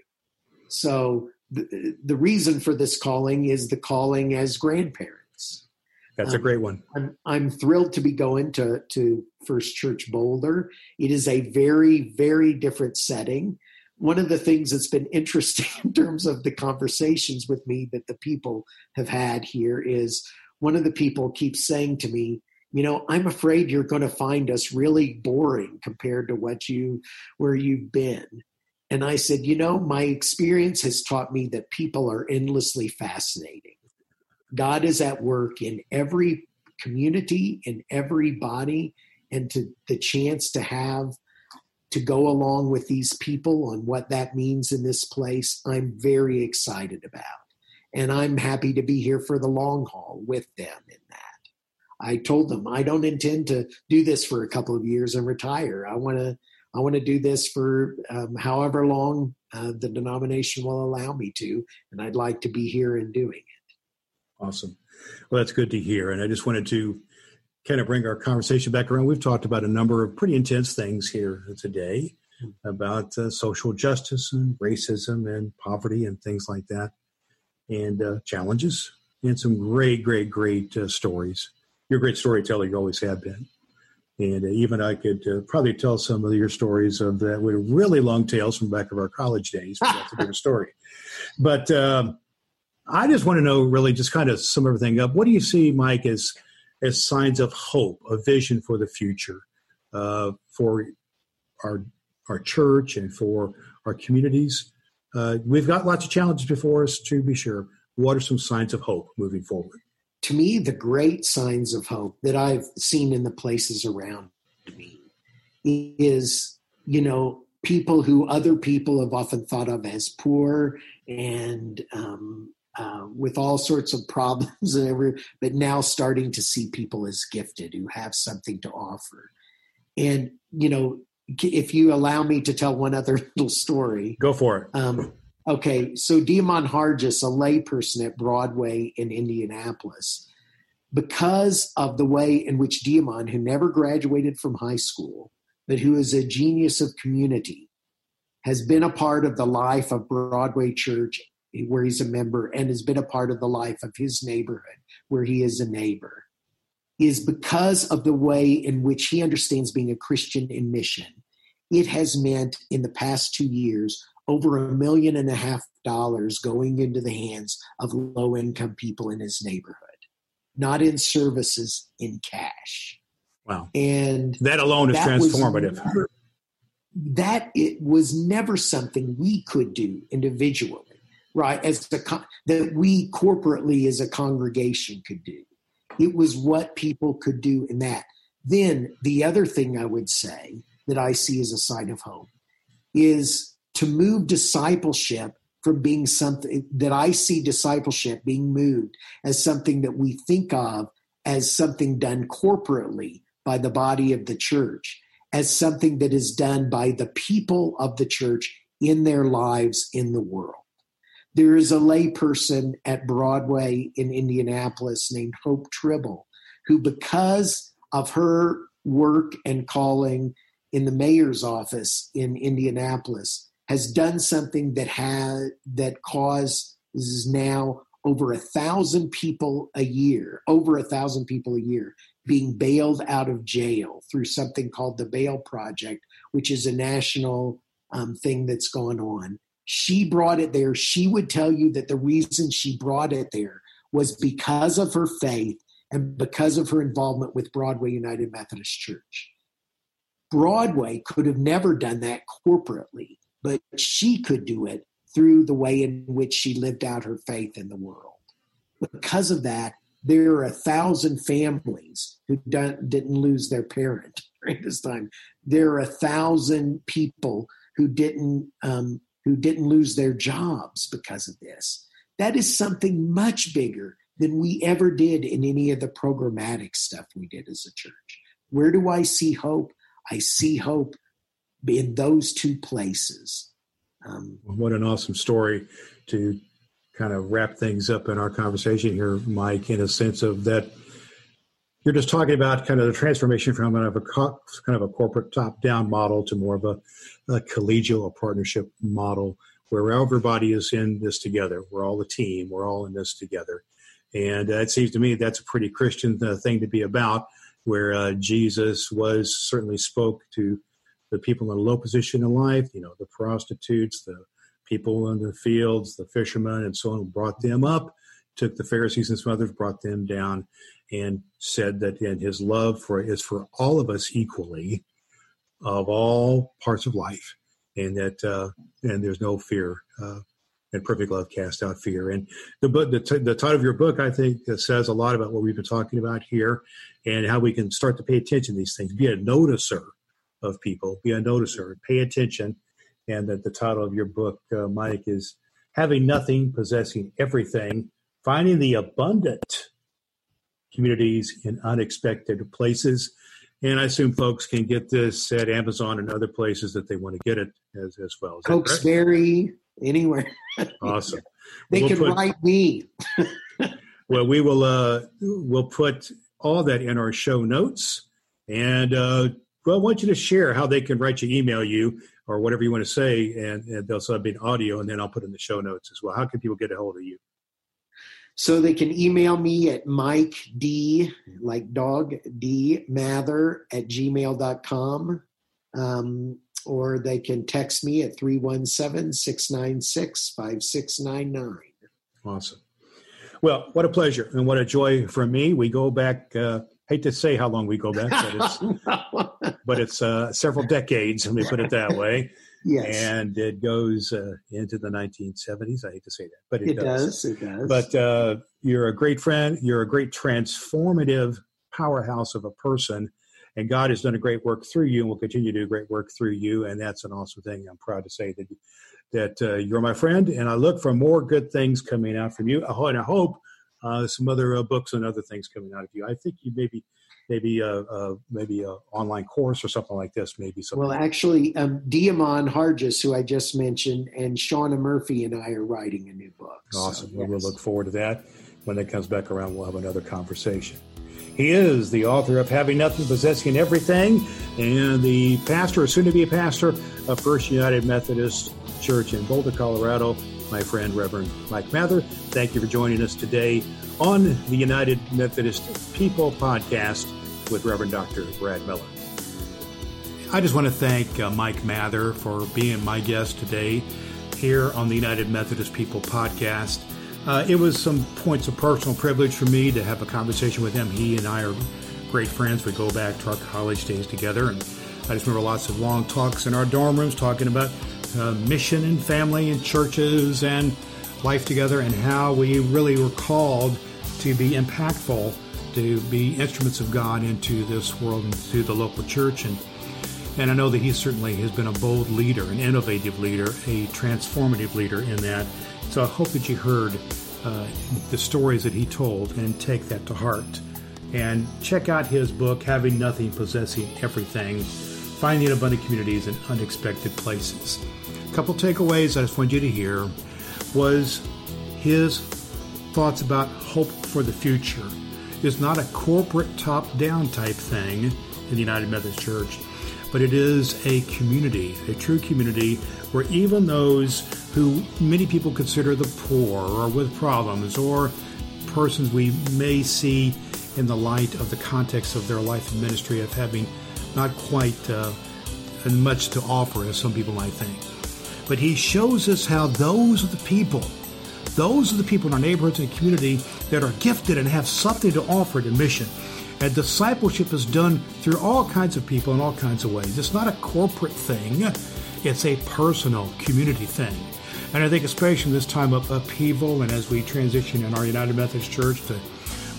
So the, the reason for this calling is the calling as grandparents. That's a great one. I'm, I'm thrilled to be going to, to First Church Boulder. It is a very, very different setting. One of the things that's been interesting in terms of the conversations with me that the people have had here is one of the people keeps saying to me, you know, I'm afraid you're going to find us really boring compared to what you where you've been. And I said, you know, my experience has taught me that people are endlessly fascinating. God is at work in every community, in every body, and to the chance to have to go along with these people on what that means in this place, I'm very excited about. and I'm happy to be here for the long haul with them in that. I told them I don't intend to do this for a couple of years and retire. I want to I want to do this for um, however long uh, the denomination will allow me to, and I'd like to be here and doing it. Awesome. Well, that's good to hear. And I just wanted to kind of bring our conversation back around. We've talked about a number of pretty intense things here today about uh, social justice and racism and poverty and things like that, and uh, challenges, and some great, great, great uh, stories. You're a great storyteller. You always have been. And even I could uh, probably tell some of your stories of that with really long tales from back of our college days. But that's a different story. But um, I just want to know, really, just kind of sum everything up. What do you see, Mike, as as signs of hope, a vision for the future, uh, for our our church and for our communities? Uh, we've got lots of challenges before us, to be sure. What are some signs of hope moving forward? To me, the great signs of hope that I've seen in the places around me is, you know, people who other people have often thought of as poor and um, uh, with all sorts of problems and every, but now starting to see people as gifted who have something to offer. And you know, if you allow me to tell one other little story, go for it. Um, Okay, so De'Amon Harges, a layperson at Broadway in Indianapolis, because of the way in which De'Amon, who never graduated from high school, but who is a genius of community, has been a part of the life of Broadway Church, where he's a member, and has been a part of the life of his neighborhood, where he is a neighbor, is because of the way in which he understands being a Christian in mission. It has meant in the past two years over a million and a half dollars going into the hands of low income people in his neighborhood, not in services, in cash. Wow. And that alone is that transformative. Never, that it was never something we could do individually, right? As a, that we corporately as a congregation could do. It was what people could do in that. Then the other thing I would say that I see as a sign of hope is to move discipleship from being something that I see discipleship being moved as something that we think of as something done corporately by the body of the church, as something that is done by the people of the church in their lives in the world. There is a layperson at Broadway in Indianapolis named Hope Tribble, who, because of her work and calling in the mayor's office in Indianapolis, has done something that has that causes now over a thousand people a year, over a thousand people a year being bailed out of jail through something called the Bail Project, which is a national um, thing that's gone on. She brought it there. She would tell you that the reason she brought it there was because of her faith and because of her involvement with Broadway United Methodist Church. Broadway could have never done that corporately but she could do it through the way in which she lived out her faith in the world. Because of that, there are a thousand families who didn't lose their parent during this time. There are a thousand people who didn't um, who didn't lose their jobs because of this. That is something much bigger than we ever did in any of the programmatic stuff we did as a church. Where do I see hope? I see hope in those two places. Um, what an awesome story to kind of wrap things up in our conversation here, Mike, in a sense of that you're just talking about kind of the transformation from kind of a kind of a corporate top-down model to more of a, a collegial or partnership model where everybody is in this together. We're all a team. We're all in this together. And uh, it seems to me that's a pretty Christian uh, thing to be about, where uh, Jesus was certainly spoke to the people in a low position in life, you know, the prostitutes, the people in the fields, the fishermen, and so on, brought them up, took the Pharisees and some others, brought them down, and said that and his love for is for all of us equally, of all parts of life, and that uh, and there's no fear. Uh, and perfect love cast out fear. And the book, the, t- the title of your book, I think, uh, says a lot about what we've been talking about here, and how we can start to pay attention to these things, be a noticer of people, be a noticer, pay attention. And that the title of your book, uh, Mike, is having nothing, possessing everything, finding the abundant communities in unexpected places. And I assume folks can get this at Amazon and other places that they want to get it as, as well. Cokesbury, anywhere. Awesome. they we'll can put, write me. well, we will uh, we'll put all that in our show notes. And uh, well, I want you to share how they can write you, email you, or whatever you want to say, and, and they'll sub in audio, and then I'll put in the show notes as well. How can people get a hold of you? So they can email me at Mike D, like dog, D Mather at gmail.com. Um, or they can text me at 317 696 5699. Awesome. Well, what a pleasure and what a joy for me. We go back, uh, hate to say how long we go back, but it's, but it's uh, several decades, let me put it that way. Yes. And it goes uh, into the 1970s. I hate to say that, but it, it does. does. It does. But uh, you're a great friend. You're a great transformative powerhouse of a person. And God has done a great work through you and will continue to do great work through you. And that's an awesome thing. I'm proud to say that, that uh, you're my friend. And I look for more good things coming out from you. And I hope some other uh, books and other things coming out of you. I think you maybe maybe a, a maybe a online course or something like this. Maybe something. Well, actually, um, De'Amon Harges, who I just mentioned, and Shauna Murphy and I are writing a new book. Awesome. So, well, yes. We'll look forward to that. When it comes back around, we'll have another conversation. He is the author of Having Nothing, Possessing Everything, and the pastor, or soon to be a pastor, of First United Methodist Church in Boulder, Colorado. My friend, Reverend Mike Mather. Thank you for joining us today on the United Methodist People podcast with Reverend Dr. Brad Miller. I just want to thank uh, Mike Mather for being my guest today here on the United Methodist People podcast. Uh, it was some points of personal privilege for me to have a conversation with him. He and I are great friends. We go back to our college days together, and I just remember lots of long talks in our dorm rooms talking about uh, mission and family and churches and life together and how we really were called to be impactful to be instruments of God into this world and to the local church. And, and I know that he certainly has been a bold leader, an innovative leader, a transformative leader in that. So I hope that you heard uh, the stories that he told and take that to heart. And check out his book, Having Nothing, Possessing Everything Finding Abundant Communities in Unexpected Places. A couple takeaways I just want you to hear was his thoughts about hope for the future is not a corporate top down type thing in the United Methodist Church, but it is a community, a true community where even those who many people consider the poor or with problems or persons we may see in the light of the context of their life and ministry of having not quite uh, much to offer as some people might think. But he shows us how those are the people those are the people in our neighborhoods and community that are gifted and have something to offer to mission. And discipleship is done through all kinds of people in all kinds of ways. It's not a corporate thing, it's a personal community thing. And I think, especially in this time of upheaval and as we transition in our United Methodist Church to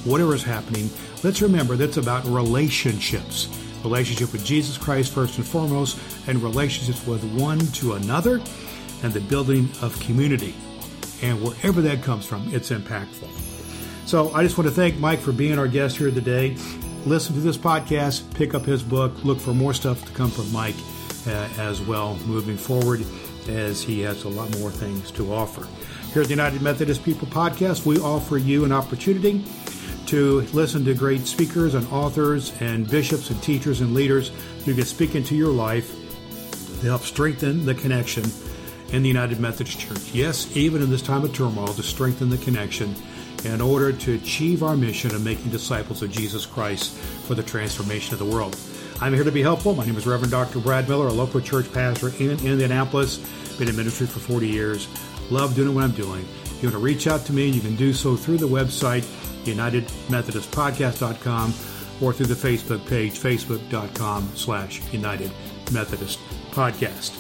whatever is happening, let's remember that's about relationships. Relationship with Jesus Christ, first and foremost, and relationships with one to another, and the building of community and wherever that comes from, it's impactful. So I just want to thank Mike for being our guest here today. Listen to this podcast, pick up his book, look for more stuff to come from Mike uh, as well moving forward as he has a lot more things to offer. Here at the United Methodist People Podcast, we offer you an opportunity to listen to great speakers and authors and bishops and teachers and leaders who can speak into your life to help strengthen the connection in the United Methodist Church. Yes, even in this time of turmoil, to strengthen the connection in order to achieve our mission of making disciples of Jesus Christ for the transformation of the world. I'm here to be helpful. My name is Reverend Dr. Brad Miller, a local church pastor in Indianapolis. Been in ministry for 40 years. Love doing what I'm doing. If you want to reach out to me, you can do so through the website, UnitedMethodistPodcast.com, or through the Facebook page, facebook.com slash United Methodist Podcast.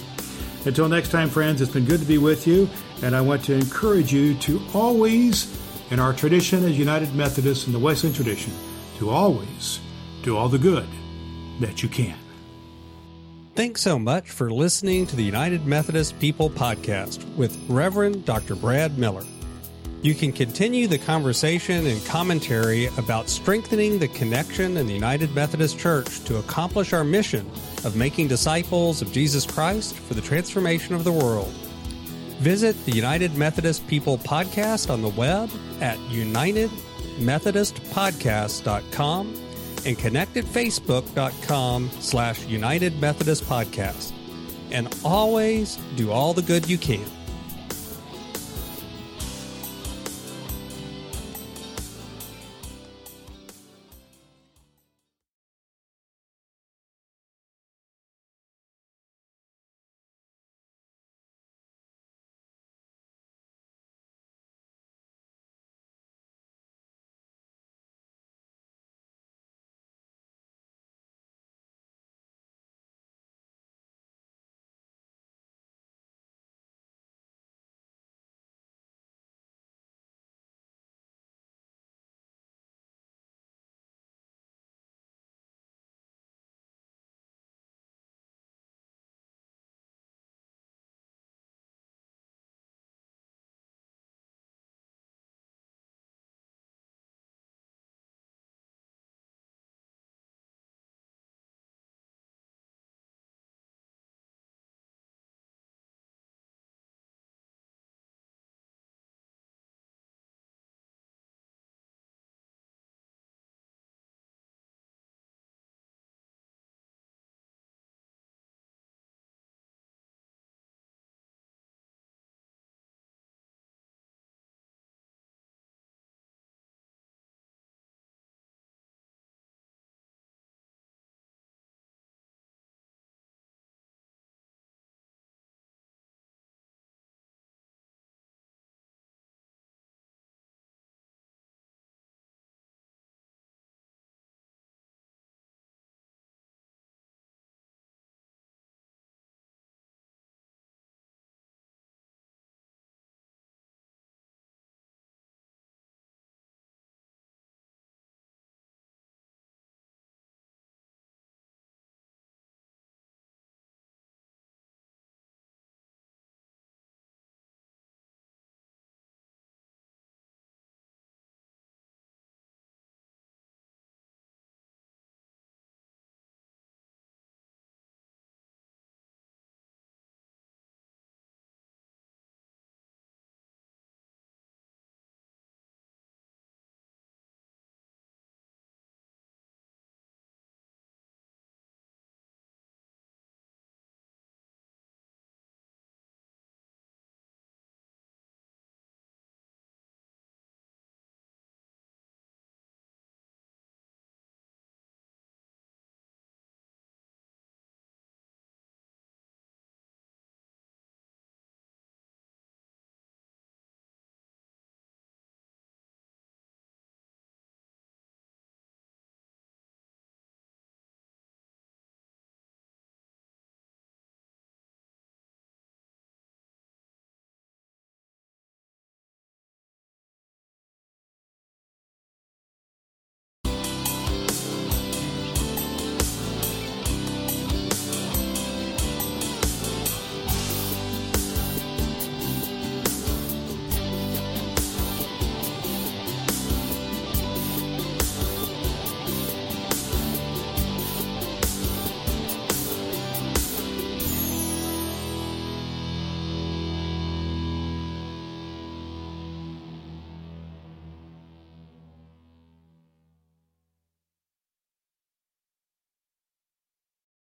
Until next time, friends, it's been good to be with you, and I want to encourage you to always, in our tradition as United Methodists in the Wesleyan tradition, to always do all the good that you can. Thanks so much for listening to the United Methodist People podcast with Reverend Dr. Brad Miller. You can continue the conversation and commentary about strengthening the connection in the United Methodist Church to accomplish our mission of making disciples of Jesus Christ for the transformation of the world. Visit the United Methodist People podcast on the web at unitedmethodistpodcast.com and connect at facebook.com slash United Methodist Podcast. And always do all the good you can.